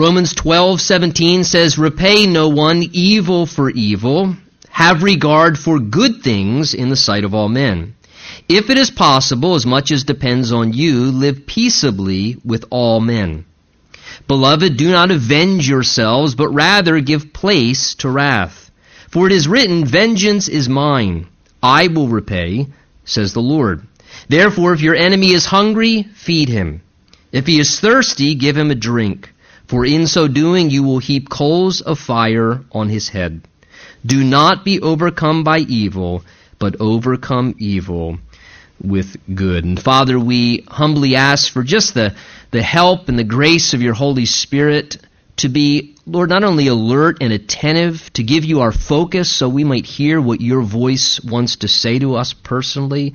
Romans 12:17 says, "Repay no one evil for evil, have regard for good things in the sight of all men." If it is possible, as much as depends on you, live peaceably with all men. Beloved, do not avenge yourselves, but rather give place to wrath. For it is written, Vengeance is mine. I will repay, says the Lord. Therefore, if your enemy is hungry, feed him. If he is thirsty, give him a drink. For in so doing, you will heap coals of fire on his head. Do not be overcome by evil, but overcome evil with good. And Father, we humbly ask for just the, the help and the grace of your Holy Spirit to be, Lord, not only alert and attentive, to give you our focus so we might hear what your voice wants to say to us personally,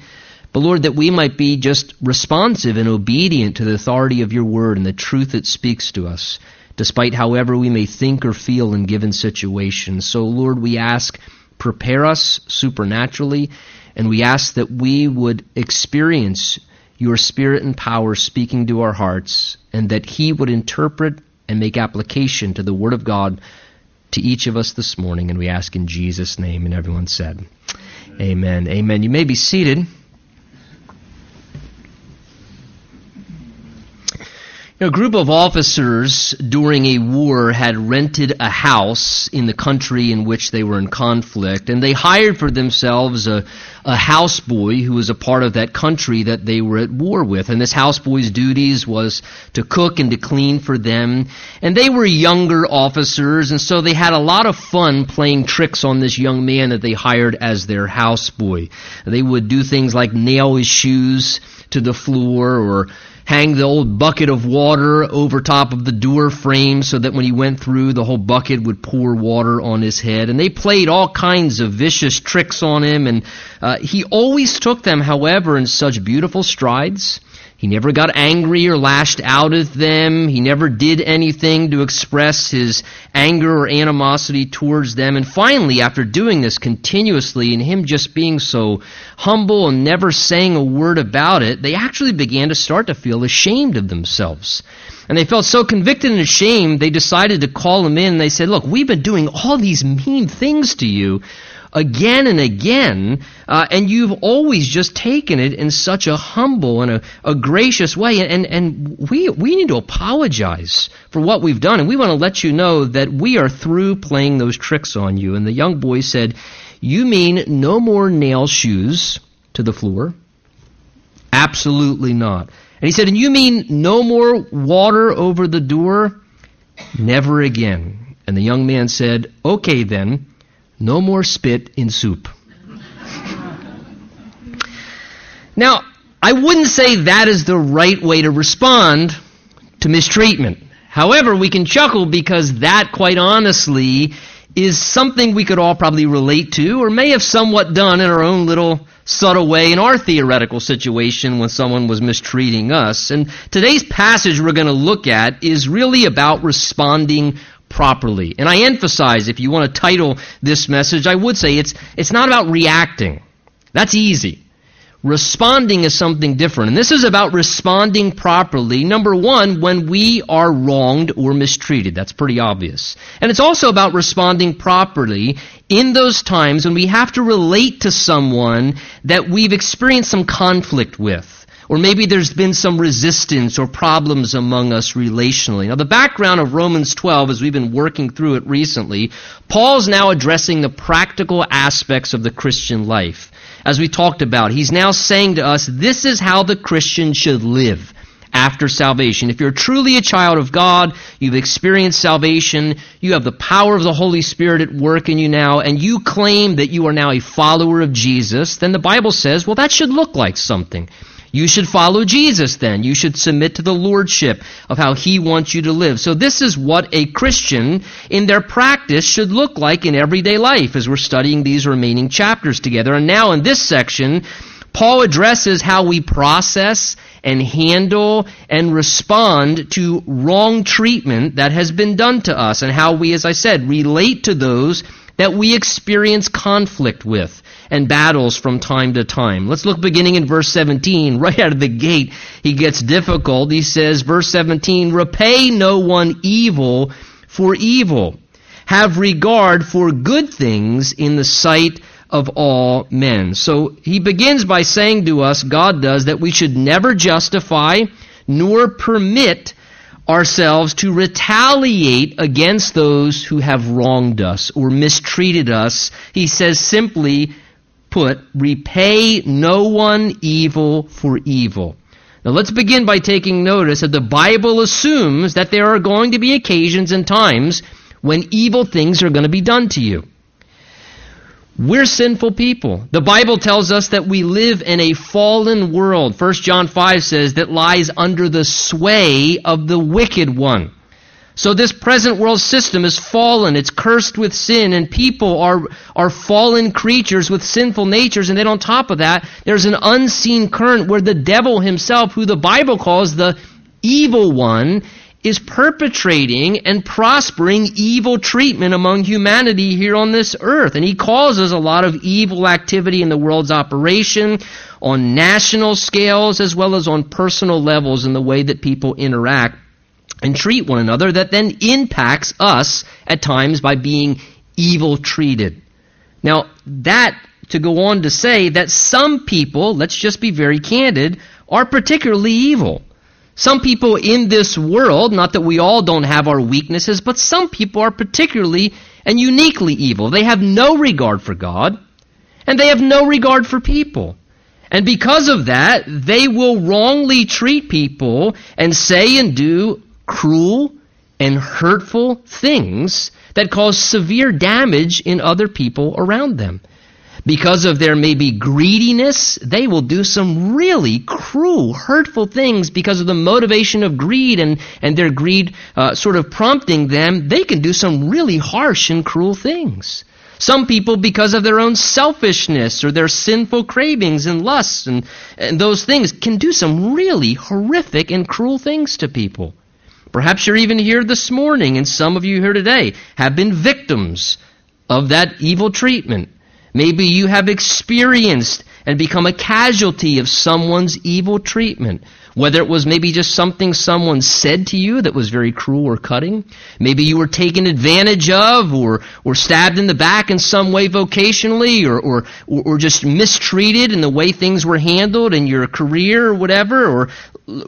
but Lord, that we might be just responsive and obedient to the authority of your word and the truth it speaks to us, despite however we may think or feel in given situations. So, Lord, we ask, prepare us supernaturally and we ask that we would experience your spirit and power speaking to our hearts, and that He would interpret and make application to the Word of God to each of us this morning. And we ask in Jesus' name. And everyone said, Amen. Amen. Amen. You may be seated. A group of officers during a war had rented a house in the country in which they were in conflict, and they hired for themselves a, a houseboy who was a part of that country that they were at war with. And this houseboy's duties was to cook and to clean for them. And they were younger officers, and so they had a lot of fun playing tricks on this young man that they hired as their houseboy. They would do things like nail his shoes to the floor or hang the old bucket of water over top of the door frame so that when he went through, the whole bucket would pour water on his head. And they played all kinds of vicious tricks on him, and uh, he always took them, however, in such beautiful strides he never got angry or lashed out at them. He never did anything to express his anger or animosity towards them. And finally, after doing this continuously and him just being so humble and never saying a word about it, they actually began to start to feel ashamed of themselves. And they felt so convicted and ashamed, they decided to call him in and they said, Look, we've been doing all these mean things to you again and again, uh, and you've always just taken it in such a humble and a, a gracious way. And, and we, we need to apologize for what we've done, and we want to let you know that we are through playing those tricks on you. And the young boy said, You mean no more nail shoes to the floor? Absolutely not. And he said, And you mean no more water over the door? Never again. And the young man said, Okay then. No more spit in soup. now, I wouldn't say that is the right way to respond to mistreatment. However, we can chuckle because that, quite honestly, is something we could all probably relate to or may have somewhat done in our own little subtle way in our theoretical situation when someone was mistreating us. And today's passage we're going to look at is really about responding properly. And I emphasize, if you want to title this message, I would say it's, it's not about reacting. That's easy. Responding is something different. And this is about responding properly, number one, when we are wronged or mistreated. That's pretty obvious. And it's also about responding properly in those times when we have to relate to someone that we've experienced some conflict with. Or maybe there's been some resistance or problems among us relationally. Now, the background of Romans 12, as we've been working through it recently, Paul's now addressing the practical aspects of the Christian life. As we talked about, he's now saying to us, this is how the Christian should live after salvation. If you're truly a child of God, you've experienced salvation, you have the power of the Holy Spirit at work in you now, and you claim that you are now a follower of Jesus, then the Bible says, well, that should look like something. You should follow Jesus then. You should submit to the lordship of how he wants you to live. So this is what a Christian in their practice should look like in everyday life as we're studying these remaining chapters together. And now in this section, Paul addresses how we process and handle and respond to wrong treatment that has been done to us and how we, as I said, relate to those that we experience conflict with and battles from time to time. Let's look beginning in verse 17. Right out of the gate, he gets difficult. He says, verse 17, repay no one evil for evil. Have regard for good things in the sight of all men. So he begins by saying to us, God does, that we should never justify nor permit ourselves to retaliate against those who have wronged us or mistreated us. He says simply put, repay no one evil for evil. Now let's begin by taking notice that the Bible assumes that there are going to be occasions and times when evil things are going to be done to you. We're sinful people. The Bible tells us that we live in a fallen world. 1 John 5 says that lies under the sway of the wicked one. So this present world system is fallen. It's cursed with sin and people are, are fallen creatures with sinful natures. And then on top of that, there's an unseen current where the devil himself, who the Bible calls the evil one, is perpetrating and prospering evil treatment among humanity here on this earth. And he causes a lot of evil activity in the world's operation on national scales as well as on personal levels in the way that people interact and treat one another that then impacts us at times by being evil treated. Now, that to go on to say that some people, let's just be very candid, are particularly evil. Some people in this world, not that we all don't have our weaknesses, but some people are particularly and uniquely evil. They have no regard for God, and they have no regard for people. And because of that, they will wrongly treat people and say and do cruel and hurtful things that cause severe damage in other people around them. Because of their maybe greediness, they will do some really cruel, hurtful things because of the motivation of greed and, and their greed uh, sort of prompting them. They can do some really harsh and cruel things. Some people, because of their own selfishness or their sinful cravings and lusts and, and those things, can do some really horrific and cruel things to people. Perhaps you're even here this morning, and some of you here today have been victims of that evil treatment. Maybe you have experienced and become a casualty of someone's evil treatment. Whether it was maybe just something someone said to you that was very cruel or cutting. Maybe you were taken advantage of or, or stabbed in the back in some way vocationally or, or, or just mistreated in the way things were handled in your career or whatever. Or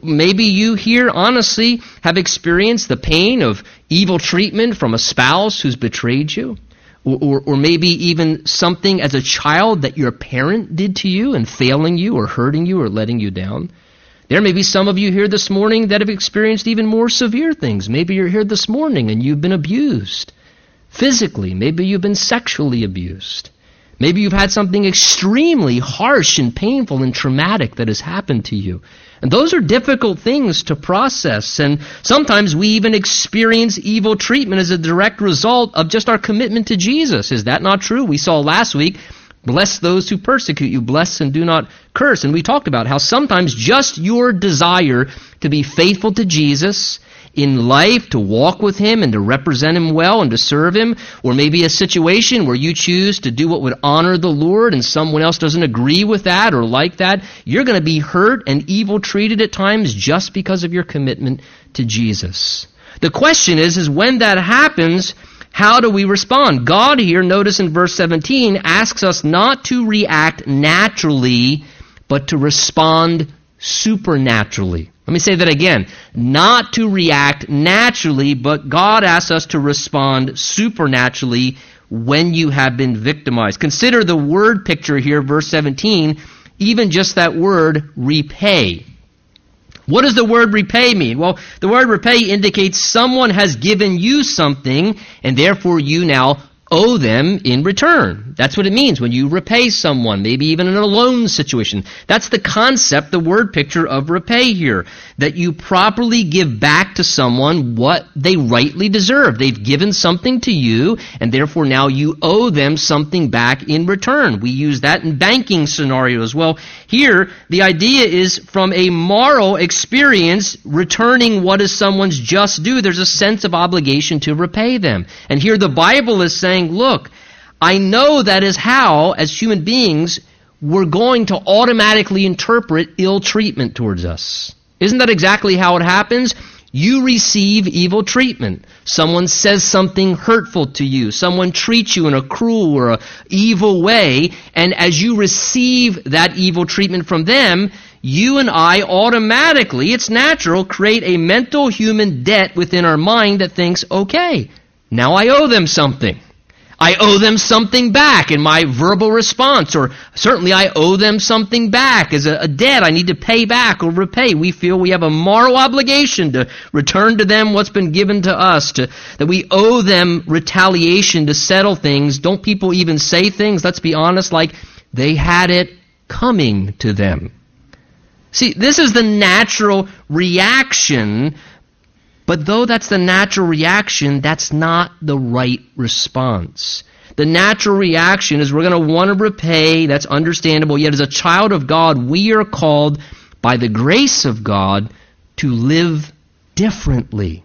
maybe you here honestly have experienced the pain of evil treatment from a spouse who's betrayed you or, or, or, maybe even something as a child that your parent did to you and failing you or hurting you or letting you down. There may be some of you here this morning that have experienced even more severe things. Maybe you're here this morning and you've been abused physically. Maybe you've been sexually abused. Maybe you've had something extremely harsh and painful and traumatic that has happened to you. And those are difficult things to process. And sometimes we even experience evil treatment as a direct result of just our commitment to Jesus. Is that not true? We saw last week, bless those who persecute you, bless and do not curse. And we talked about how sometimes just your desire to be faithful to Jesus in life to walk with Him and to represent Him well and to serve Him, or maybe a situation where you choose to do what would honor the Lord and someone else doesn't agree with that or like that, you're going to be hurt and evil treated at times just because of your commitment to Jesus. The question is, is when that happens, how do we respond? God here, notice in verse 17, asks us not to react naturally, but to respond supernaturally. Let me say that again. Not to react naturally, but God asks us to respond supernaturally when you have been victimized. Consider the word picture here, verse 17, even just that word, repay. What does the word repay mean? Well, the word repay indicates someone has given you something, and therefore you now owe them in return. That's what it means when you repay someone, maybe even in a loan situation. That's the concept, the word picture of repay here. That you properly give back to someone what they rightly deserve. They've given something to you, and therefore now you owe them something back in return. We use that in banking scenarios. Well, here, the idea is from a moral experience, returning what is someone's just due, there's a sense of obligation to repay them. And here the Bible is saying, look, I know that is how, as human beings, we're going to automatically interpret ill treatment towards us. Isn't that exactly how it happens? You receive evil treatment. Someone says something hurtful to you. Someone treats you in a cruel or a evil way. And as you receive that evil treatment from them, you and I automatically, it's natural, create a mental human debt within our mind that thinks, okay, now I owe them something. I owe them something back in my verbal response, or certainly I owe them something back as a, a, debt I need to pay back or repay. We feel we have a moral obligation to return to them what's been given to us, to, that we owe them retaliation to settle things. Don't people even say things, let's be honest, like they had it coming to them? See, this is the natural reaction but though that's the natural reaction, that's not the right response. The natural reaction is we're going to want to repay. That's understandable. Yet as a child of God, we are called by the grace of God to live differently.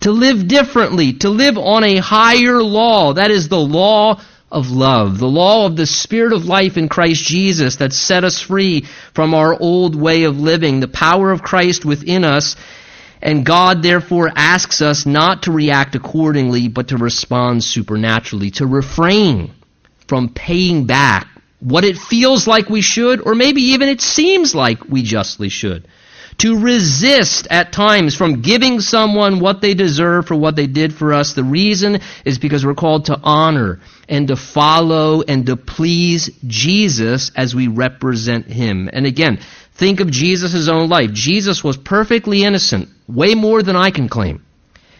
To live differently. To live on a higher law. That is the law of love. The law of the Spirit of life in Christ Jesus that set us free from our old way of living. The power of Christ within us and God therefore asks us not to react accordingly, but to respond supernaturally, to refrain from paying back what it feels like we should, or maybe even it seems like we justly should. To resist at times from giving someone what they deserve for what they did for us. The reason is because we're called to honor and to follow and to please Jesus as we represent Him. And again, think of Jesus' own life. Jesus was perfectly innocent Way more than I can claim.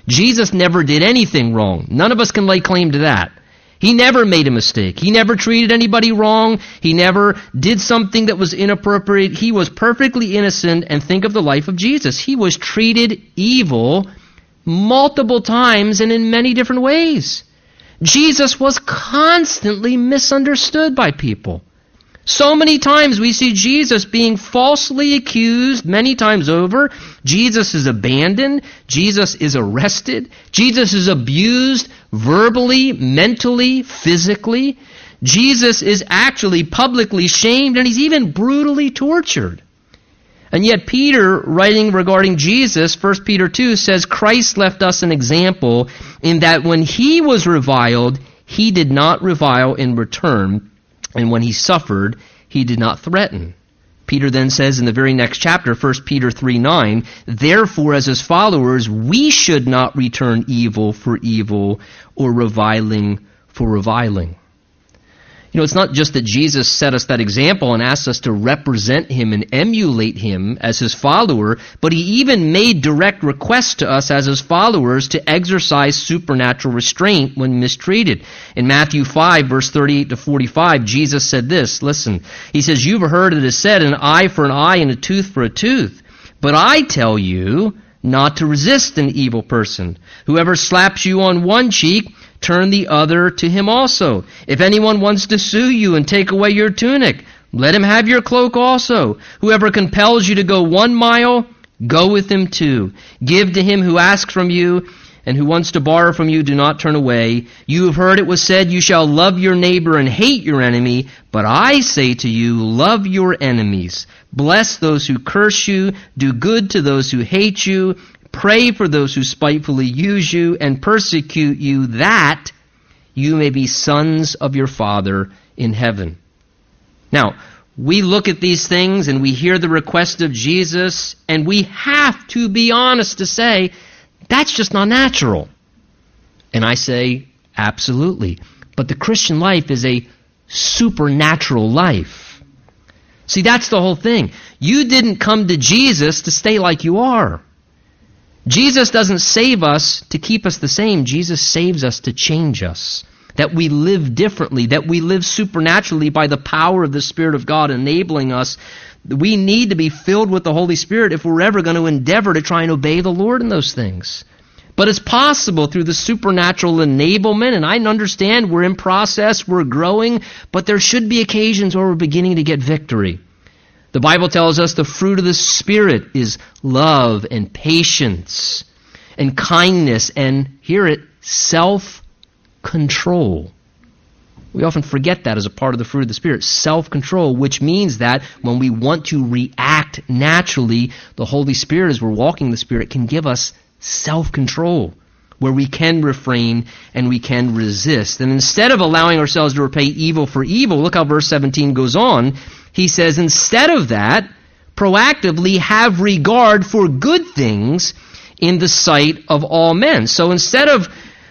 Jesus never did anything wrong. None of us can lay claim to that. He never made a mistake. He never treated anybody wrong. He never did something that was inappropriate. He was perfectly innocent. And think of the life of Jesus. He was treated evil multiple times and in many different ways. Jesus was constantly misunderstood by people. So many times we see Jesus being falsely accused many times over. Jesus is abandoned. Jesus is arrested. Jesus is abused verbally, mentally, physically. Jesus is actually publicly shamed and he's even brutally tortured. And yet Peter, writing regarding Jesus, 1 Peter 2, says Christ left us an example in that when he was reviled, he did not revile in return and when he suffered, he did not threaten. Peter then says in the very next chapter, 1 Peter 3 9, Therefore, as his followers, we should not return evil for evil or reviling for reviling. You know, it's not just that Jesus set us that example and asked us to represent him and emulate him as his follower, but he even made direct requests to us as his followers to exercise supernatural restraint when mistreated. In Matthew 5, verse 38 to 45, Jesus said this Listen, he says, You've heard it is said, an eye for an eye and a tooth for a tooth. But I tell you, not to resist an evil person. Whoever slaps you on one cheek, turn the other to him also. If anyone wants to sue you and take away your tunic, let him have your cloak also. Whoever compels you to go one mile, go with him two. Give to him who asks from you, and who wants to borrow from you, do not turn away. You have heard it was said, You shall love your neighbor and hate your enemy. But I say to you, love your enemies. Bless those who curse you. Do good to those who hate you. Pray for those who spitefully use you and persecute you, that you may be sons of your Father in heaven. Now, we look at these things and we hear the request of Jesus, and we have to be honest to say, that's just not natural. And I say, absolutely. But the Christian life is a supernatural life. See, that's the whole thing. You didn't come to Jesus to stay like you are. Jesus doesn't save us to keep us the same. Jesus saves us to change us. That we live differently, that we live supernaturally by the power of the Spirit of God enabling us. We need to be filled with the Holy Spirit if we're ever going to endeavor to try and obey the Lord in those things. But it's possible through the supernatural enablement, and I understand we're in process, we're growing, but there should be occasions where we're beginning to get victory. The Bible tells us the fruit of the Spirit is love and patience and kindness and, hear it, self control. We often forget that as a part of the fruit of the Spirit. Self control, which means that when we want to react naturally, the Holy Spirit, as we're walking the Spirit, can give us self control where we can refrain and we can resist. And instead of allowing ourselves to repay evil for evil, look how verse 17 goes on. He says, instead of that, proactively have regard for good things in the sight of all men. So instead of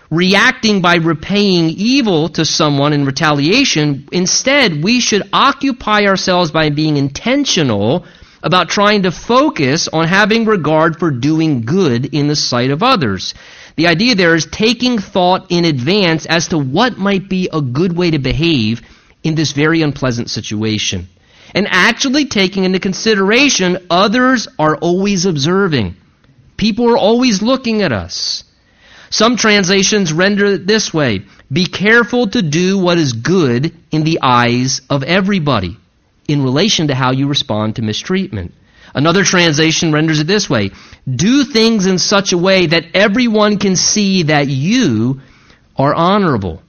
reacting by repaying evil to someone in retaliation, instead we should occupy ourselves by being intentional about trying to focus on having regard for doing good in the sight of others. The idea there is taking thought in advance as to what might be a good way to behave in this very unpleasant situation. And actually taking into consideration others are always observing. People are always looking at us. Some translations render it this way Be careful to do what is good in the eyes of everybody in relation to how you respond to mistreatment. Another translation renders it this way Do things in such a way that everyone can see that you are honorable.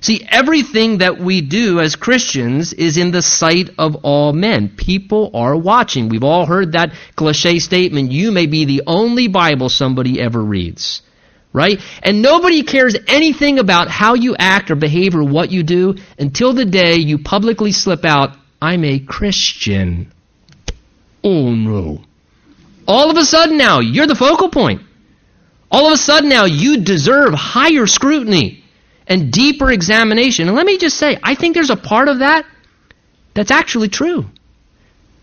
See, everything that we do as Christians is in the sight of all men. People are watching. We've all heard that cliche statement you may be the only Bible somebody ever reads. Right? And nobody cares anything about how you act or behave or what you do until the day you publicly slip out, I'm a Christian. Oh no. All of a sudden now, you're the focal point. All of a sudden now, you deserve higher scrutiny and deeper examination. And let me just say, I think there's a part of that that's actually true.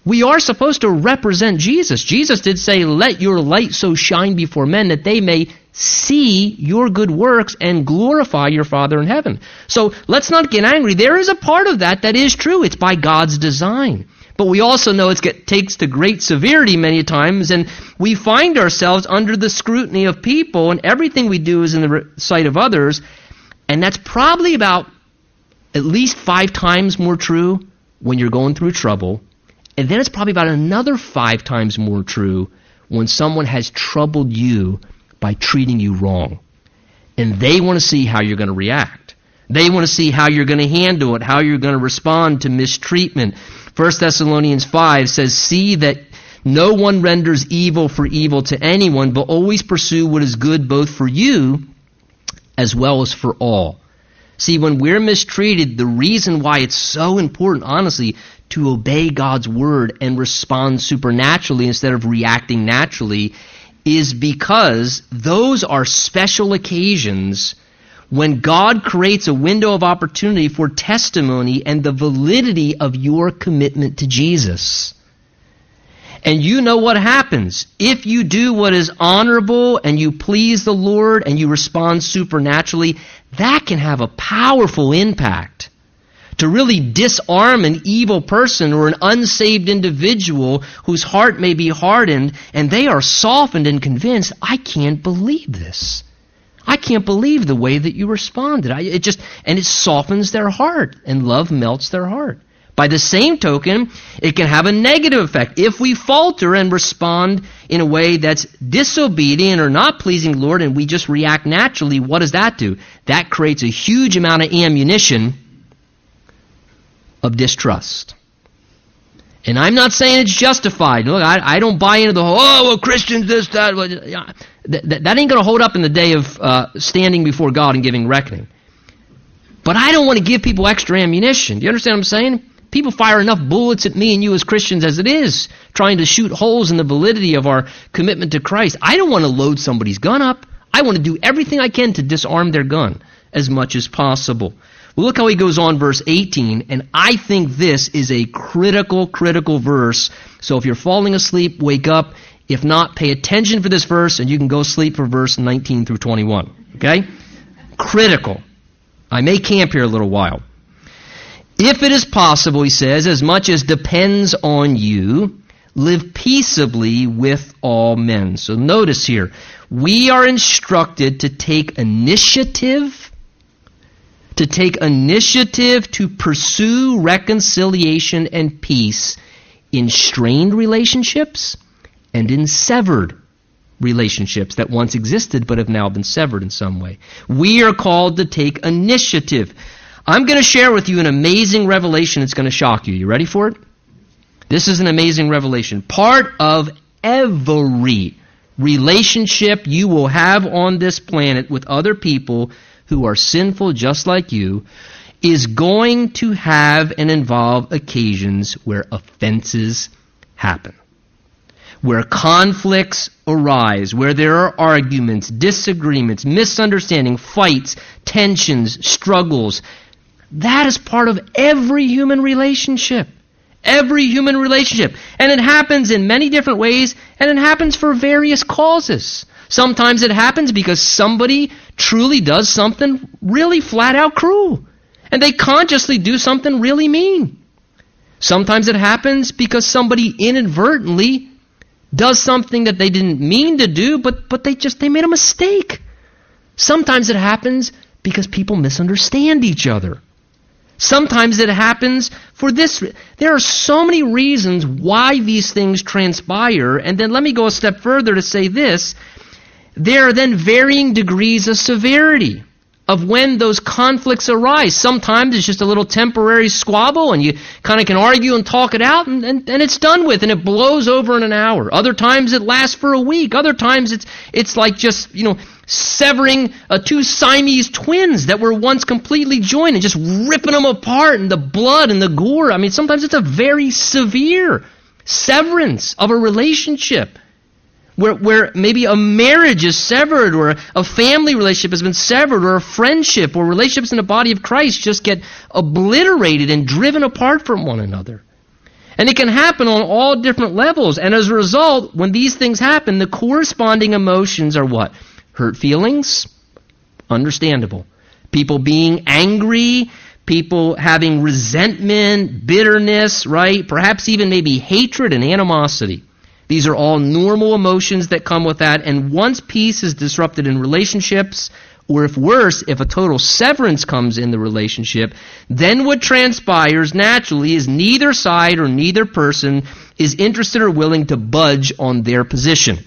We are supposed to represent Jesus. Jesus did say, Let your light so shine before men that they may see your good works and glorify your Father in heaven. So let's not get angry. There is a part of that that is true. It's by God's design. But we also know it takes to great severity many times, and we find ourselves under the scrutiny of people, and everything we do is in the sight of others. And that's probably about at least five times more true when you're going through trouble. And then it's probably about another five times more true when someone has troubled you by treating you wrong. And they want to see how you're going to react. They want to see how you're going to handle it, how you're going to respond to mistreatment. 1 Thessalonians 5 says, See that no one renders evil for evil to anyone, but always pursue what is good both for you as well as for all. See, when we're mistreated, the reason why it's so important, honestly, to obey God's word and respond supernaturally instead of reacting naturally is because those are special occasions when God creates a window of opportunity for testimony and the validity of your commitment to Jesus. And you know what happens. If you do what is honorable and you please the Lord and you respond supernaturally, that can have a powerful impact to really disarm an evil person or an unsaved individual whose heart may be hardened and they are softened and convinced, I can't believe this. I can't believe the way that you responded. I, it just, and it softens their heart and love melts their heart. By the same token, it can have a negative effect. If we falter and respond in a way that's disobedient or not pleasing Lord and we just react naturally, what does that do? That creates a huge amount of ammunition of distrust. And I'm not saying it's justified. Look, I, I don't buy into the whole, oh, well, Christians, this, that. Well, that, that, ain't going to hold up in the day of uh, standing before God and giving reckoning. But I don't want to give people extra ammunition. Do you understand what I'm saying? People fire enough bullets at me and you as Christians as it is, trying to shoot holes in the validity of our commitment to Christ. I don't want to load somebody's gun up. I want to do everything I can to disarm their gun as much as possible. Well, look how he goes on, verse 18, and I think this is a critical, critical verse. So if you're falling asleep, wake up. If not, pay attention for this verse, and you can go sleep for verse 19 through 21. Okay? Critical. I may camp here a little while. If it is possible, he says, as much as depends on you, live peaceably with all men. So notice here, we are instructed to take initiative to take initiative to pursue reconciliation and peace in strained relationships and in severed relationships that once existed but have now been severed in some way. We are called to take initiative. I'm going to share with you an amazing revelation that's going to shock you. You ready for it? This is an amazing revelation. Part of every relationship you will have on this planet with other people who are sinful just like you is going to have and involve occasions where offenses happen. Where conflicts arise, where there are arguments, disagreements, misunderstanding, fights, tensions, struggles. That is part of every human relationship. Every human relationship. And it happens in many different ways, and it happens for various causes. Sometimes it happens because somebody truly does something really flat out cruel. And they consciously do something really mean. Sometimes it happens because somebody inadvertently does something that they didn't mean to do, but, but they just they made a mistake. Sometimes it happens because people misunderstand each other. Sometimes it happens for this. There are so many reasons why these things transpire. And then let me go a step further to say this. There are then varying degrees of severity of when those conflicts arise. Sometimes it's just a little temporary squabble and you kind of can argue and talk it out and, and, and, it's done with and it blows over in an hour. Other times it lasts for a week. Other times it's, it's like just, you know, severing uh, two Siamese twins that were once completely joined and just ripping them apart and the blood and the gore. I mean, sometimes it's a very severe severance of a relationship where, where maybe a marriage is severed or a family relationship has been severed or a friendship or relationships in the body of Christ just get obliterated and driven apart from one another. And it can happen on all different levels. And as a result, when these things happen, the corresponding emotions are what? Hurt feelings? Understandable. People being angry, people having resentment, bitterness, right? Perhaps even maybe hatred and animosity. These are all normal emotions that come with that. And once peace is disrupted in relationships, or if worse, if a total severance comes in the relationship, then what transpires naturally is neither side or neither person is interested or willing to budge on their position.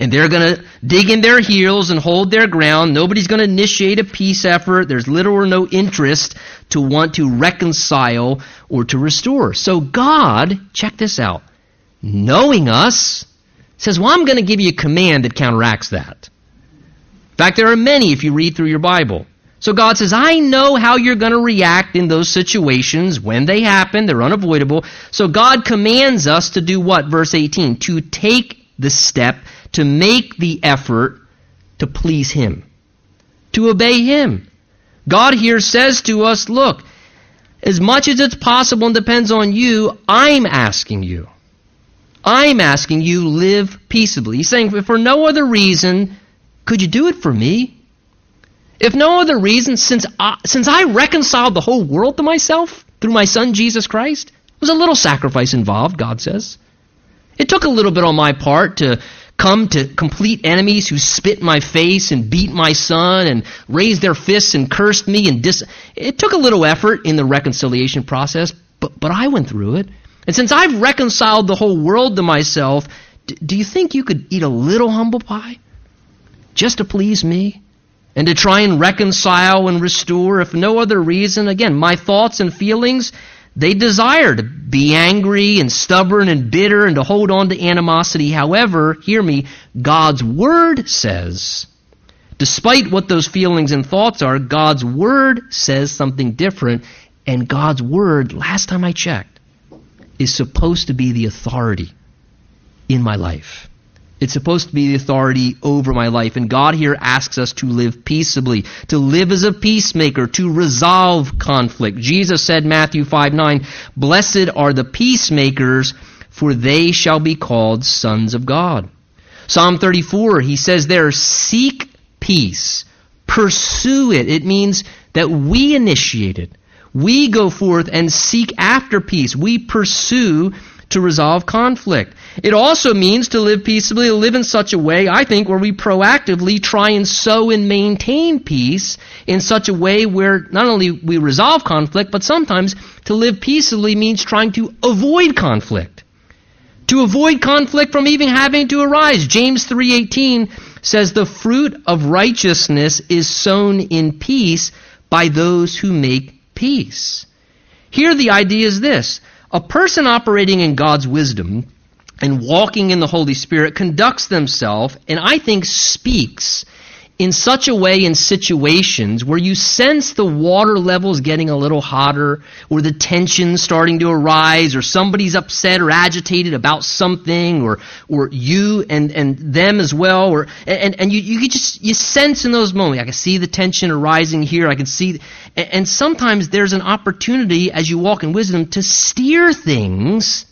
And they're going to dig in their heels and hold their ground. Nobody's going to initiate a peace effort. There's little or no interest to want to reconcile or to restore. So God, check this out knowing us, says, Well, I'm going to give you a command that counteracts that. In fact, there are many if you read through your Bible. So God says, I know how you're going to react in those situations when they happen. They're unavoidable. So God commands us to do what? Verse 18. To take the step, to make the effort to please Him, to obey Him. God here says to us, look, as much as it's possible and depends on you, I'm asking you. I'm asking you live peaceably. He's saying, for no other reason, could you do it for me? If no other reason, since I, since I reconciled the whole world to myself through my son Jesus Christ, was a little sacrifice involved, God says. It took a little bit on my part to come to complete enemies who spit in my face and beat my son and raised their fists and cursed me and dis- it took a little effort in the reconciliation process, but but I went through it. And since I've reconciled the whole world to myself, d- do you think you could eat a little humble pie just to please me? And to try and reconcile and restore, if no other reason, again, my thoughts and feelings, they desire to be angry and stubborn and bitter and to hold on to animosity. However, hear me, God's Word says, despite what those feelings and thoughts are, God's Word says something different. And God's Word, last time I checked, is supposed to be the authority in my life. It's supposed to be the authority over my life. And God here asks us to live peaceably, to live as a peacemaker, to resolve conflict. Jesus said, Matthew 5 9, Blessed are the peacemakers, for they shall be called sons of God. Psalm 34, he says there, Seek peace, pursue it. It means that we initiate it. We go forth and seek after peace. We pursue to resolve conflict. It also means to live peaceably, to live in such a way, I think, where we proactively try and sow and maintain peace in such a way where not only we resolve conflict, but sometimes to live peaceably means trying to avoid conflict. To avoid conflict from even having to arise. James 3:18 says the fruit of righteousness is sown in peace by those who make peace. Here the idea is this. A person operating in God's wisdom and walking in the Holy Spirit conducts themselves and I think speaks in such a way in situations where you sense the water levels getting a little hotter or the tension starting to arise or somebody's upset or agitated about something or or you and and them as well or and and you you just you sense in those moments I can see the tension arising here I can see and sometimes there's an opportunity as you walk in wisdom to steer things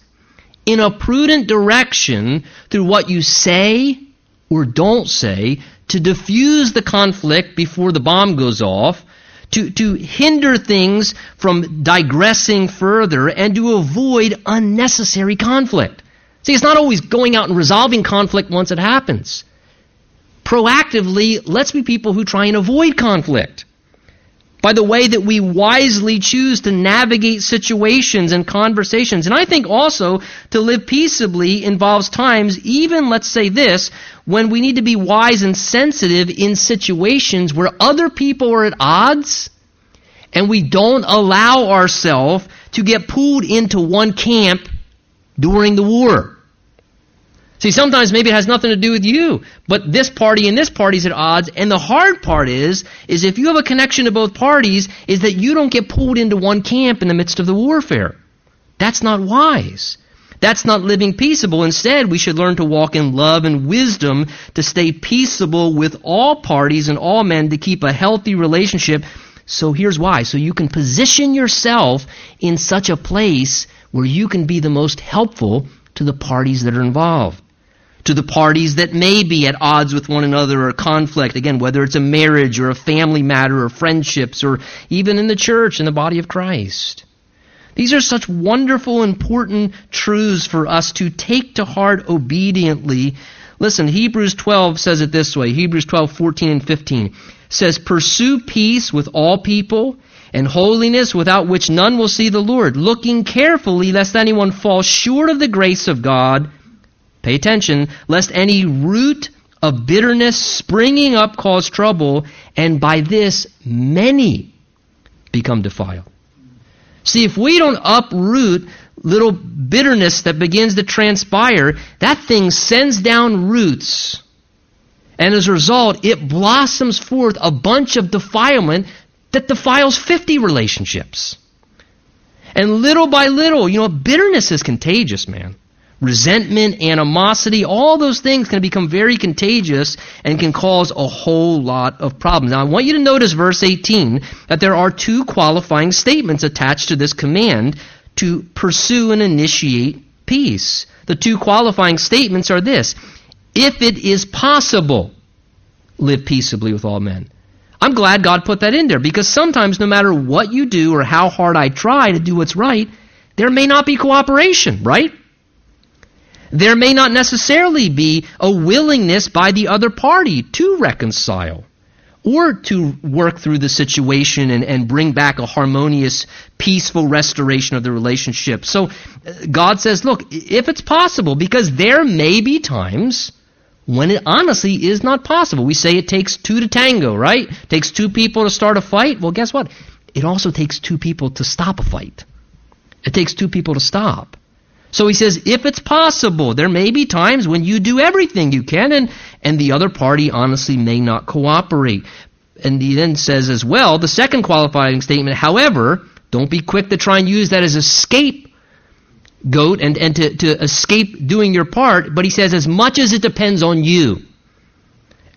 in a prudent direction through what you say or don't say to diffuse the conflict before the bomb goes off, to, to hinder things from digressing further, and to avoid unnecessary conflict. See, it's not always going out and resolving conflict once it happens. Proactively, let's be people who try and avoid conflict by the way that we wisely choose to navigate situations and conversations. And I think also to live peaceably involves times, even let's say this, when we need to be wise and sensitive in situations where other people are at odds and we don't allow ourselves to get pulled into one camp during the war. See, sometimes maybe it has nothing to do with you, but this party and this party's at odds, and the hard part is, is if you have a connection to both parties, is that you don't get pulled into one camp in the midst of the warfare. That's not wise. That's not living peaceable. Instead, we should learn to walk in love and wisdom to stay peaceable with all parties and all men to keep a healthy relationship. So here's why. So you can position yourself in such a place where you can be the most helpful to the parties that are involved to the parties that may be at odds with one another or conflict. Again, whether it's a marriage or a family matter or friendships or even in the church, in the body of Christ. These are such wonderful, important truths for us to take to heart obediently. Listen, Hebrews 12 says it this way. Hebrews 12, 14 and 15 says, Pursue peace with all people and holiness without which none will see the Lord, looking carefully lest anyone fall short of the grace of God Pay attention, lest any root of bitterness springing up cause trouble, and by this many become defiled. See, if we don't uproot little bitterness that begins to transpire, that thing sends down roots. And as a result, it blossoms forth a bunch of defilement that defiles 50 relationships. And little by little, you know, bitterness is contagious, man resentment, animosity, all those things can become very contagious and can cause a whole lot of problems. Now, I want you to notice verse 18 that there are two qualifying statements attached to this command to pursue and initiate peace. The two qualifying statements are this if it is possible, live peaceably with all men. I'm glad God put that in there because sometimes, no matter what you do or how hard I try to do what's right, there may not be cooperation, right? There may not necessarily be a willingness by the other party to reconcile or to work through the situation and, and bring back a harmonious, peaceful restoration of the relationship. So uh, God says, look, if it's possible, because there may be times when it honestly is not possible. We say it takes two to tango, right? It takes two people to start a fight. Well, guess what? It also takes two people to stop a fight. It takes two people to stop. So he says, if it's possible, there may be times when you do everything you can and, and the other party honestly may not cooperate. And he then says as well, the second qualifying statement, however, don't be quick to try and use that as a scapegoat and, and to, to escape doing your part, but he says, as much as it depends on you.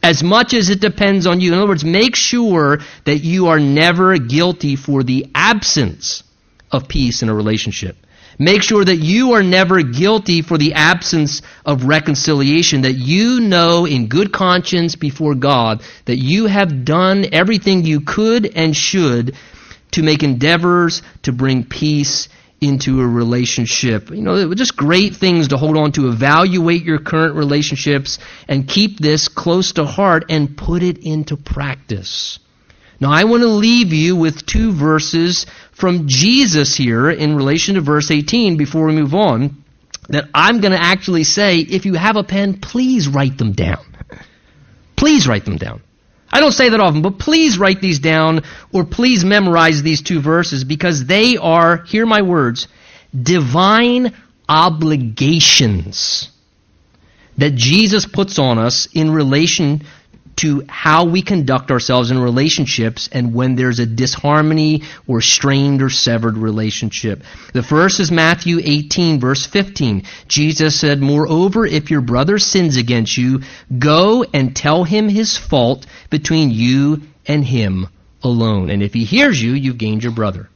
As much as it depends on you. In other words, make sure that you are never guilty for the absence of peace in a relationship. Make sure that you are never guilty for the absence of reconciliation, that you know in good conscience before God that you have done everything you could and should to make endeavors to bring peace into a relationship. You know, just great things to hold on to. Evaluate your current relationships and keep this close to heart and put it into practice. Now, I want to leave you with two verses from Jesus here in relation to verse 18 before we move on that I'm going to actually say, if you have a pen, please write them down. Please write them down. I don't say that often, but please write these down or please memorize these two verses because they are, hear my words, divine obligations that Jesus puts on us in relation to how we conduct ourselves in relationships and when there's a disharmony or strained or severed relationship. The first is Matthew 18 verse 15. Jesus said, Moreover, if your brother sins against you, go and tell him his fault between you and him alone. And if he hears you, you've gained your brother.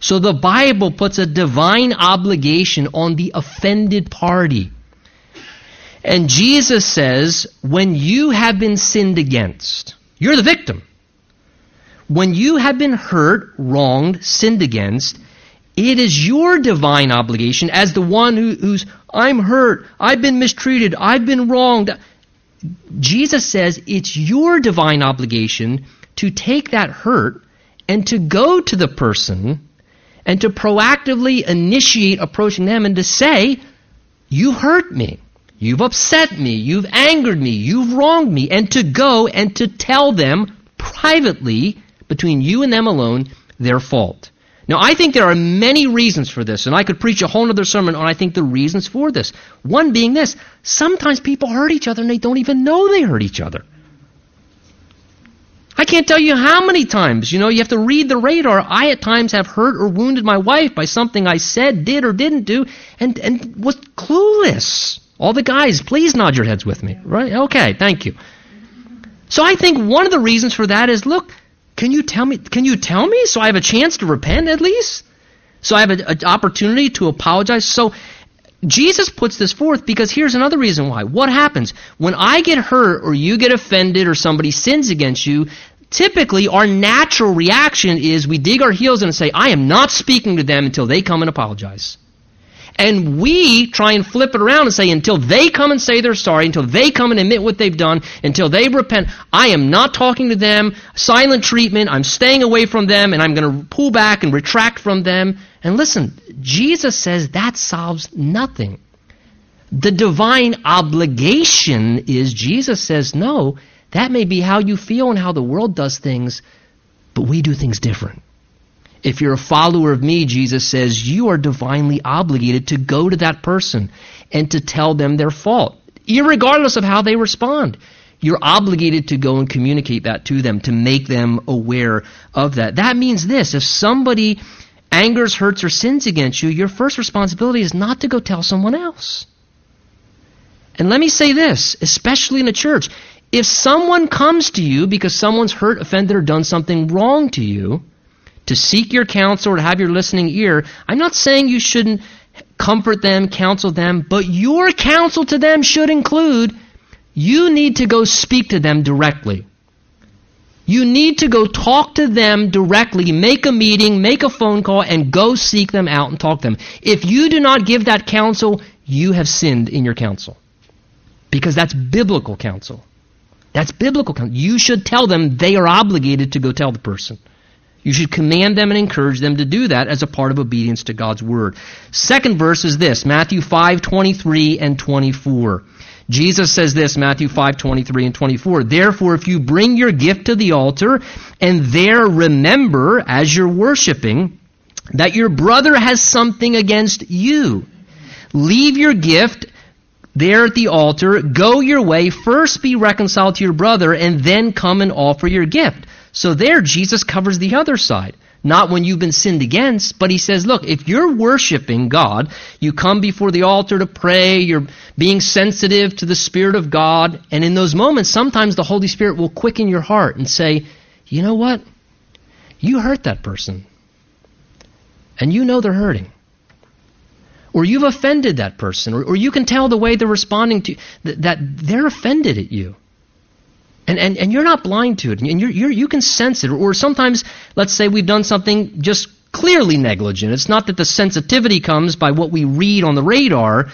So the Bible puts a divine obligation on the offended party. And Jesus says, when you have been sinned against, you're the victim. When you have been hurt, wronged, sinned against, it is your divine obligation as the one who, who's, I'm hurt, I've been mistreated, I've been wronged. Jesus says it's your divine obligation to take that hurt and to go to the person and to proactively initiate approaching them and to say, You hurt me. You've upset me. You've angered me. You've wronged me. And to go and to tell them privately, between you and them alone, their fault. Now, I think there are many reasons for this, and I could preach a whole other sermon on I think the reasons for this. One being this sometimes people hurt each other and they don't even know they hurt each other. I can't tell you how many times, you know, you have to read the radar. I at times have hurt or wounded my wife by something I said, did, or didn't do, and, and was clueless. All the guys, please nod your heads with me. Right? Okay, thank you. So I think one of the reasons for that is look, can you tell me can you tell me so I have a chance to repent at least? So I have an opportunity to apologize. So Jesus puts this forth because here's another reason why. What happens? When I get hurt or you get offended or somebody sins against you, typically our natural reaction is we dig our heels in and say, I am not speaking to them until they come and apologize. And we try and flip it around and say, until they come and say they're sorry, until they come and admit what they've done, until they repent, I am not talking to them, silent treatment, I'm staying away from them, and I'm going to pull back and retract from them. And listen, Jesus says that solves nothing. The divine obligation is, Jesus says, no, that may be how you feel and how the world does things, but we do things different. If you're a follower of me, Jesus says, you are divinely obligated to go to that person and to tell them their fault, regardless of how they respond. You're obligated to go and communicate that to them, to make them aware of that. That means this if somebody angers, hurts, or sins against you, your first responsibility is not to go tell someone else. And let me say this, especially in a church. If someone comes to you because someone's hurt, offended, or done something wrong to you, to seek your counsel or to have your listening ear, I'm not saying you shouldn't comfort them, counsel them, but your counsel to them should include you need to go speak to them directly. You need to go talk to them directly, make a meeting, make a phone call, and go seek them out and talk to them. If you do not give that counsel, you have sinned in your counsel. Because that's biblical counsel. That's biblical counsel. You should tell them they are obligated to go tell the person. You should command them and encourage them to do that as a part of obedience to God's word. Second verse is this, Matthew 5, 23 and 24. Jesus says this, Matthew 5, 23 and 24. Therefore, if you bring your gift to the altar and there remember as you're worshiping that your brother has something against you, leave your gift there at the altar, go your way, first be reconciled to your brother, and then come and offer your gift. So there, Jesus covers the other side. Not when you've been sinned against, but he says, look, if you're worshiping God, you come before the altar to pray, you're being sensitive to the Spirit of God, and in those moments, sometimes the Holy Spirit will quicken your heart and say, you know what? You hurt that person. And you know they're hurting. Or you've offended that person, or, or you can tell the way they're responding to that, that they're offended at you. And, and, and you're not blind to it. And you're, you're, you can sense it. Or sometimes, let's say we've done something just clearly negligent. It's not that the sensitivity comes by what we read on the radar,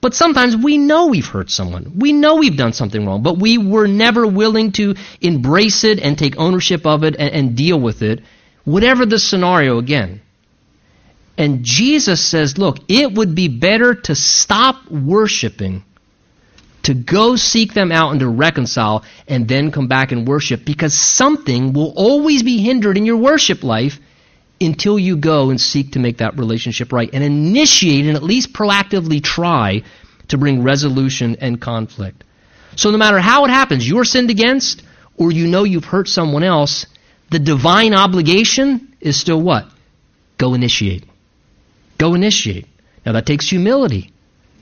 but sometimes we know we've hurt someone. We know we've done something wrong, but we were never willing to embrace it and take ownership of it and, and deal with it, whatever the scenario again. And Jesus says, look, it would be better to stop worshiping to go seek them out and to reconcile and then come back and worship because something will always be hindered in your worship life until you go and seek to make that relationship right and initiate and at least proactively try to bring resolution and conflict. So no matter how it happens, you're sinned against or you know you've hurt someone else, the divine obligation is still what? Go initiate. Go initiate. Now that takes humility.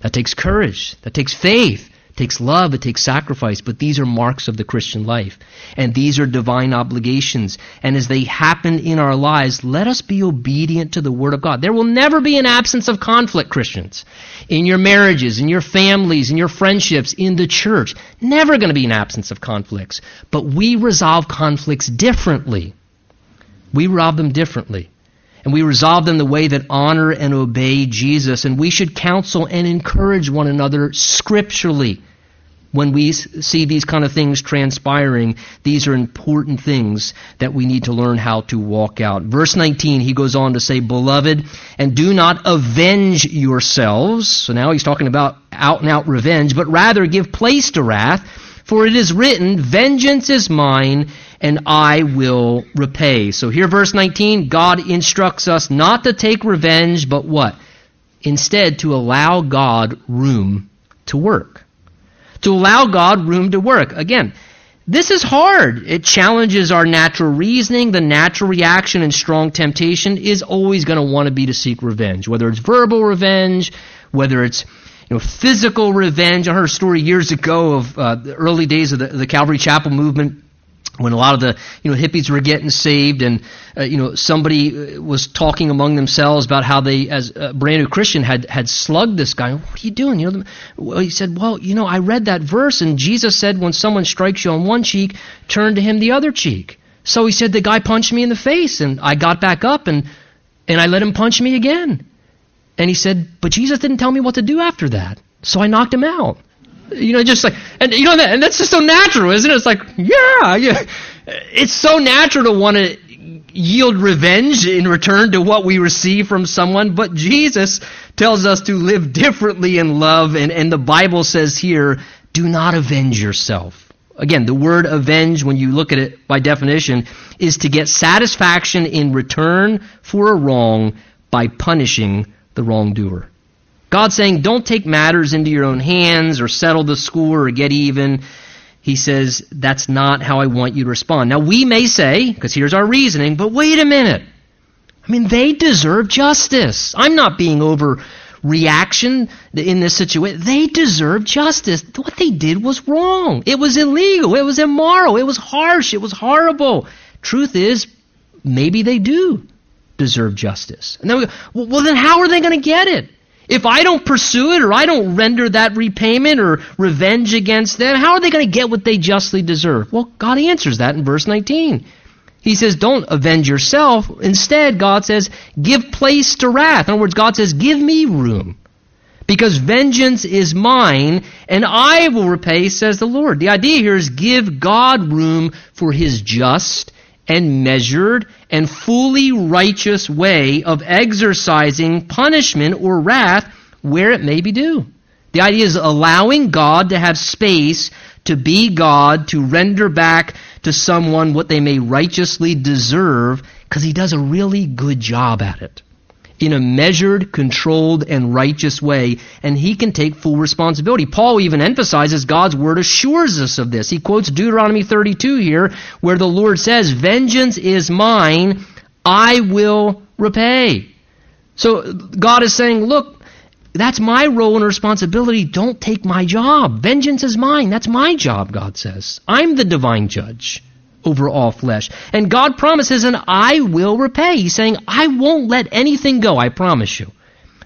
That takes courage. That takes faith. It takes love, it takes sacrifice, but these are marks of the Christian life. And these are divine obligations. And as they happen in our lives, let us be obedient to the Word of God. There will never be an absence of conflict, Christians. In your marriages, in your families, in your friendships, in the church. Never going to be an absence of conflicts. But we resolve conflicts differently. We resolve them differently and we resolve them the way that honor and obey Jesus. And we should counsel and encourage one another scripturally when we see these kind of things transpiring. These are important things that we need to learn how to walk out. Verse 19, he goes on to say, Beloved, and do not avenge yourselves. So now he's talking about out and out revenge, but rather give place to wrath. For it is written, Vengeance is mine, and I will repay. So here, verse 19, God instructs us not to take revenge, but what? Instead, to allow God room to work. To allow God room to work. Again, this is hard. It challenges our natural reasoning. The natural reaction and strong temptation is always going to want to be to seek revenge, whether it's verbal revenge, whether it's you know, physical revenge. I heard a story years ago of uh, the early days of the, the Calvary Chapel movement when a lot of the you know hippies were getting saved and uh, you know somebody uh, was talking among themselves about how they as a brand new christian had had slugged this guy. What are you doing? You know well, he said well you know i read that verse and jesus said when someone strikes you on one cheek turn to him the other cheek. So he said the guy punched me in the face and i got back up and and i let him punch me again and he said but jesus didn't tell me what to do after that so i knocked him out you know, just like, and you know, that, and that's just so natural, isn't it? It's like, yeah, yeah. It's so natural to want to yield revenge in return to what we receive from someone, but Jesus tells us to live differently in love, and, and the Bible says here, do not avenge yourself. Again, the word avenge, when you look at it by definition, is to get satisfaction in return for a wrong by punishing the wrongdoer. God's saying, don't take matters into your own hands or settle the score or get even. He says, that's not how I want you to respond. Now, we may say, because here's our reasoning, but wait a minute. I mean, they deserve justice. I'm not being over reaction in this situation. They deserve justice. What they did was wrong. It was illegal. It was immoral. It was harsh. It was horrible. Truth is, maybe they do deserve justice. And then we go, well, then how are they going to get it? If I don't pursue it or I don't render that repayment or revenge against them, how are they going to get what they justly deserve? Well, God answers that in verse 19. He says, don't avenge yourself. Instead, God says, give place to wrath. In other words, God says, give me room. Because vengeance is mine, and I will repay, says the Lord. The idea here is give God room for his just and measured and fully righteous way of exercising punishment or wrath where it may be due. The idea is allowing God to have space to be God, to render back to someone what they may righteously deserve, because he does a really good job at it in a measured, controlled, and righteous way, and he can take full responsibility. Paul even emphasizes God's word assures us of this. He quotes Deuteronomy 32 here, where the Lord says, Vengeance is mine, I will repay. So God is saying, Look, that's my role and responsibility. Don't take my job. Vengeance is mine. That's my job, God says. I'm the divine judge over all flesh. And God promises, and I will repay. He's saying, I won't let anything go, I promise you.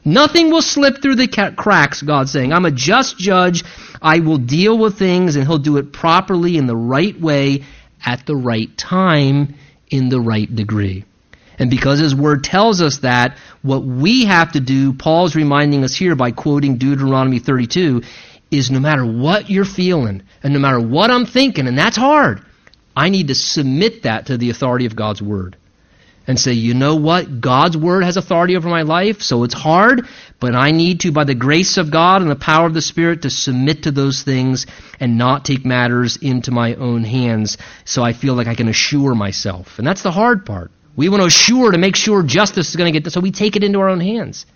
Nothing will slip through the cracks, God's saying. I'm a just judge. I will deal with things, and He'll do it properly in the right way at the right time in the right degree. And because His Word tells us that, what we have to do, Paul's reminding us here by quoting Deuteronomy 32, is no matter what you're feeling, and no matter what I'm thinking, and that's hard, I need to submit that to the authority of God's Word and say, you know what? God's Word has authority over my life, so it's hard, But I need to, by the grace of God and the power of the Spirit, to submit to those things and not take matters into my own hands so I feel like I can assure myself. And that's the hard part. We want to assure to make sure justice is going to get, so we take it into our own hands.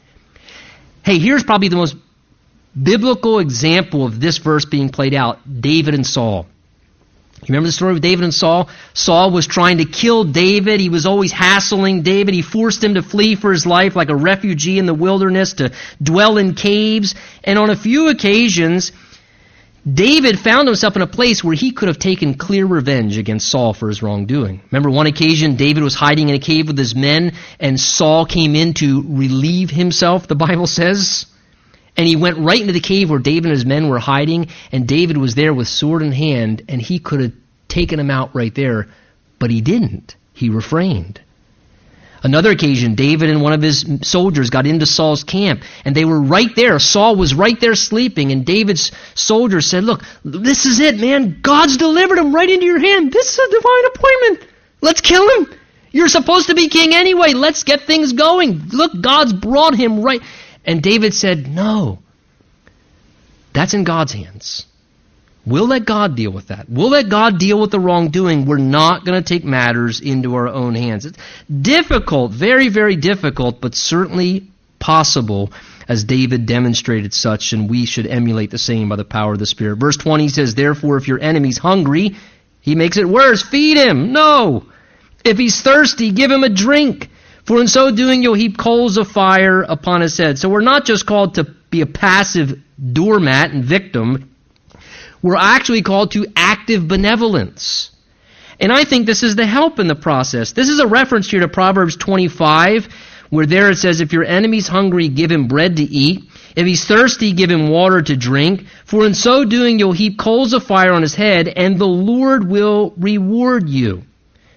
Hey, here's probably the most biblical example of this verse being played out David and Saul. You remember the story of David and Saul? Saul was trying to kill David. He was always hassling David. He forced him to flee for his life like a refugee in the wilderness, to dwell in caves. And on a few occasions, David found himself in a place where he could have taken clear revenge against Saul for his wrongdoing. Remember one occasion David was hiding in a cave with his men and Saul came in to relieve himself, the Bible says. And he went right into the cave where David and his men were hiding, and David was there with sword in hand, and he could have taken him out right there, but he didn't. He refrained. Another occasion, David and one of his soldiers got into Saul's camp, and they were right there. Saul was right there sleeping, and David's soldiers said, Look, this is it, man. God's delivered him right into your hand. This is a divine appointment. Let's kill him. You're supposed to be king anyway. Let's get things going. Look, God's brought him right. And David said, No. That's in God's hands. We'll let God deal with that. We'll let God deal with the wrongdoing. We're not going to take matters into our own hands. It's difficult, very, very difficult, but certainly possible as David demonstrated such, and we should emulate the same by the power of the Spirit. Verse 20 says, Therefore, if your enemy's hungry, he makes it worse. Feed him. No. If he's thirsty, give him a drink. For in so doing, you'll heap coals of fire upon his head. So we're not just called to be a passive doormat and victim we're actually called to active benevolence. And I think this is the help in the process. This is a reference here to Proverbs 25, where there it says, If your enemy's hungry, give him bread to eat. If he's thirsty, give him water to drink. For in so doing, you'll heap coals of fire on his head, and the Lord will reward you.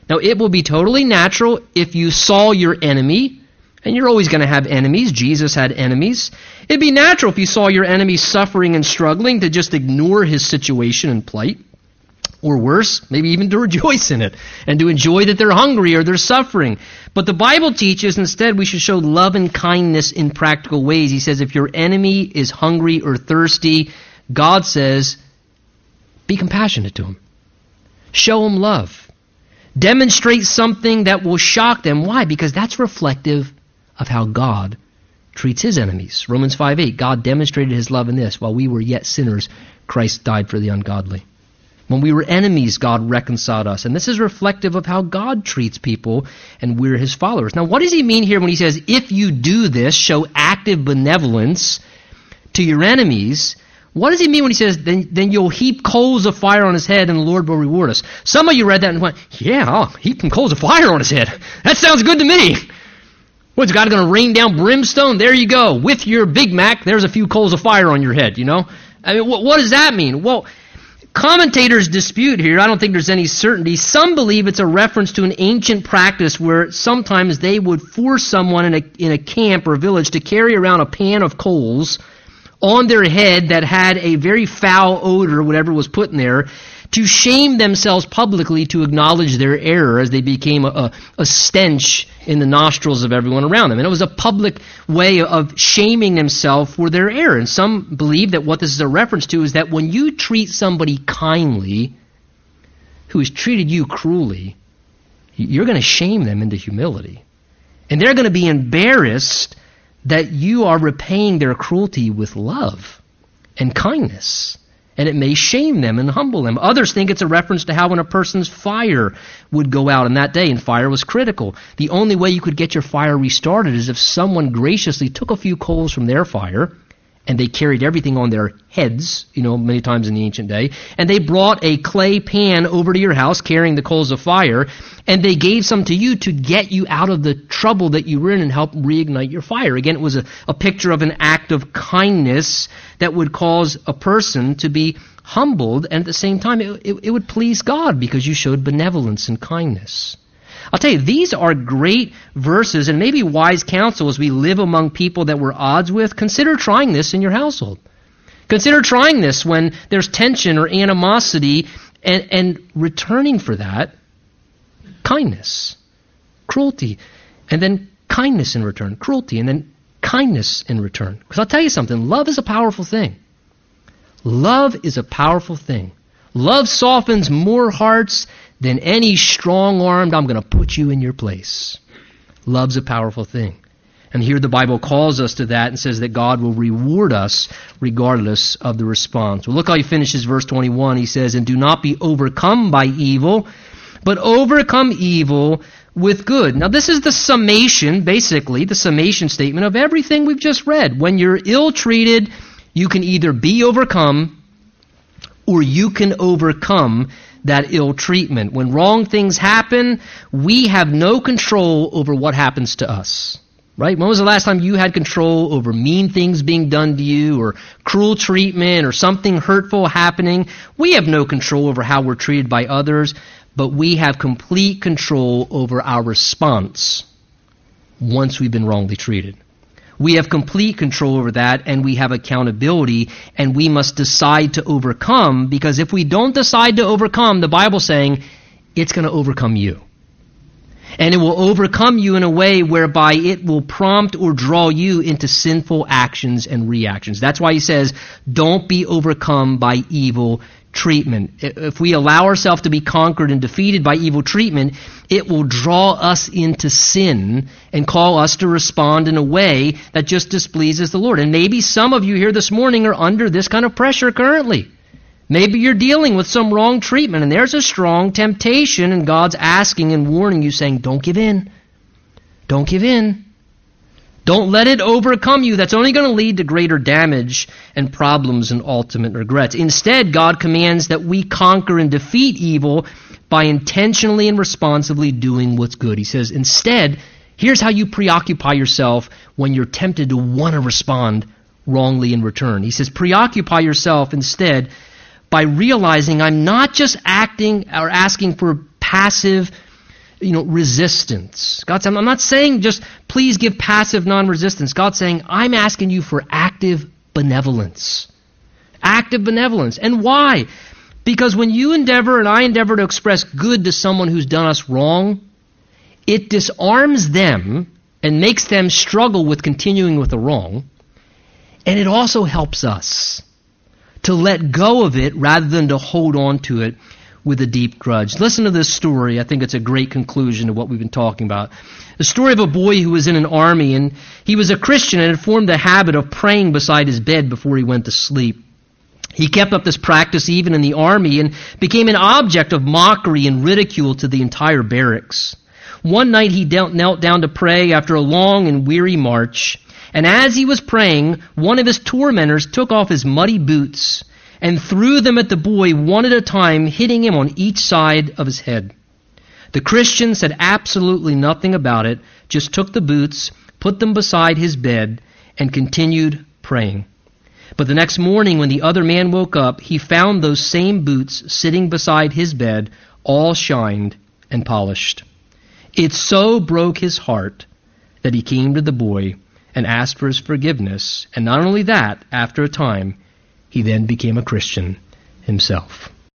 Now, it will be totally natural if you saw your enemy and you're always going to have enemies. Jesus had enemies. It'd be natural if you saw your enemy suffering and struggling to just ignore his situation and plight. Or worse, maybe even to rejoice in it and to enjoy that they're hungry or they're suffering. But the Bible teaches instead we should show love and kindness in practical ways. He says if your enemy is hungry or thirsty, God says, be compassionate to him. Show him love. Demonstrate something that will shock them. Why? Because that's reflective of how God treats his enemies. Romans 5 8, God demonstrated his love in this. While we were yet sinners, Christ died for the ungodly. When we were enemies, God reconciled us. And this is reflective of how God treats people, and we're his followers. Now, what does he mean here when he says, if you do this, show active benevolence to your enemies? What does he mean when he says, then, then you'll heap coals of fire on his head and the Lord will reward us? Some of you read that and went, yeah, I'll heap some coals of fire on his head. That sounds good to me. What's God going to rain down brimstone? There you go. With your Big Mac, there's a few coals of fire on your head, you know? I mean, what, what does that mean? Well, commentators dispute here. I don't think there's any certainty. Some believe it's a reference to an ancient practice where sometimes they would force someone in a, in a camp or village to carry around a pan of coals on their head that had a very foul odor, whatever was put in there, to shame themselves publicly to acknowledge their error as they became a, a, stench in the nostrils of everyone around them. And it was a public way of shaming themselves for their error. And some believe that what this is a reference to is that when you treat somebody kindly who has treated you cruelly, you're going to shame them into humility. And they're going to be embarrassed that you are repaying their cruelty with love and kindness and it may shame them and humble them. Others think it's a reference to how when a person's fire would go out in that day, and fire was critical. The only way you could get your fire restarted is if someone graciously took a few coals from their fire and they carried everything on their heads, you know, many times in the ancient day, and they brought a clay pan over to your house carrying the coals of fire, and they gave some to you to get you out of the trouble that you were in and help reignite your fire. Again, it was a, a picture of an act of kindness that would cause a person to be humbled, and at the same time, it, it, it would please God because you showed benevolence and kindness. I'll tell you, these are great verses and maybe wise counsel as we live among people that we're odds with. Consider trying this in your household. Consider trying this when there's tension or animosity and, and returning for that kindness, cruelty, and then kindness in return, cruelty, and then kindness in return. Because I'll tell you something love is a powerful thing. Love is a powerful thing. Love softens more hearts than any strong armed, I'm going to put you in your place. Love's a powerful thing. And here the Bible calls us to that and says that God will reward us regardless of the response. Well, look how he finishes verse 21. He says, And do not be overcome by evil, but overcome evil with good. Now, this is the summation, basically, the summation statement of everything we've just read. When you're ill treated, you can either be overcome or you can overcome that ill treatment. When wrong things happen, we have no control over what happens to us. Right? When was the last time you had control over mean things being done to you or cruel treatment or something hurtful happening? We have no control over how we're treated by others, but we have complete control over our response once we've been wrongly treated. We have complete control over that and we have accountability and we must decide to overcome because if we don't decide to overcome, the Bible's saying it's going to overcome you. And it will overcome you in a way whereby it will prompt or draw you into sinful actions and reactions. That's why he says, don't be overcome by evil treatment. If we allow ourselves to be conquered and defeated by evil treatment, it will draw us into sin and call us to respond in a way that just displeases the Lord. And maybe some of you here this morning are under this kind of pressure currently. Maybe you're dealing with some wrong treatment and there's a strong temptation and God's asking and warning you saying, don't give in. Don't give in. Don't let it overcome you. That's only going to lead to greater damage and problems and ultimate regrets. Instead, God commands that we conquer and defeat evil by intentionally and responsibly doing what's good. He says, instead, here's how you preoccupy yourself when you're tempted to want to respond wrongly in return. He says, preoccupy yourself instead by realizing I'm not just acting or asking for passive you know, resistance. God said, I'm not saying just please give passive non-resistance. God's saying, I'm asking you for active benevolence. Active benevolence. And why? Because when you endeavor and I endeavor to express good to someone who's done us wrong, it disarms them and makes them struggle with continuing with the wrong. And it also helps us to let go of it rather than to hold on to it with a deep grudge. Listen to this story. I think it's a great conclusion to what we've been talking about. The story of a boy who was in an army and he was a Christian and had formed the habit of praying beside his bed before he went to sleep. He kept up this practice even in the army and became an object of mockery and ridicule to the entire barracks. One night he knelt down to pray after a long and weary march, and as he was praying, one of his tormentors took off his muddy boots and threw them at the boy one at a time, hitting him on each side of his head. The Christian said absolutely nothing about it, just took the boots, put them beside his bed, and continued praying. But the next morning, when the other man woke up, he found those same boots sitting beside his bed, all shined and polished. It so broke his heart that he came to the boy and asked for his forgiveness. And not only that, after a time, he then became a Christian himself.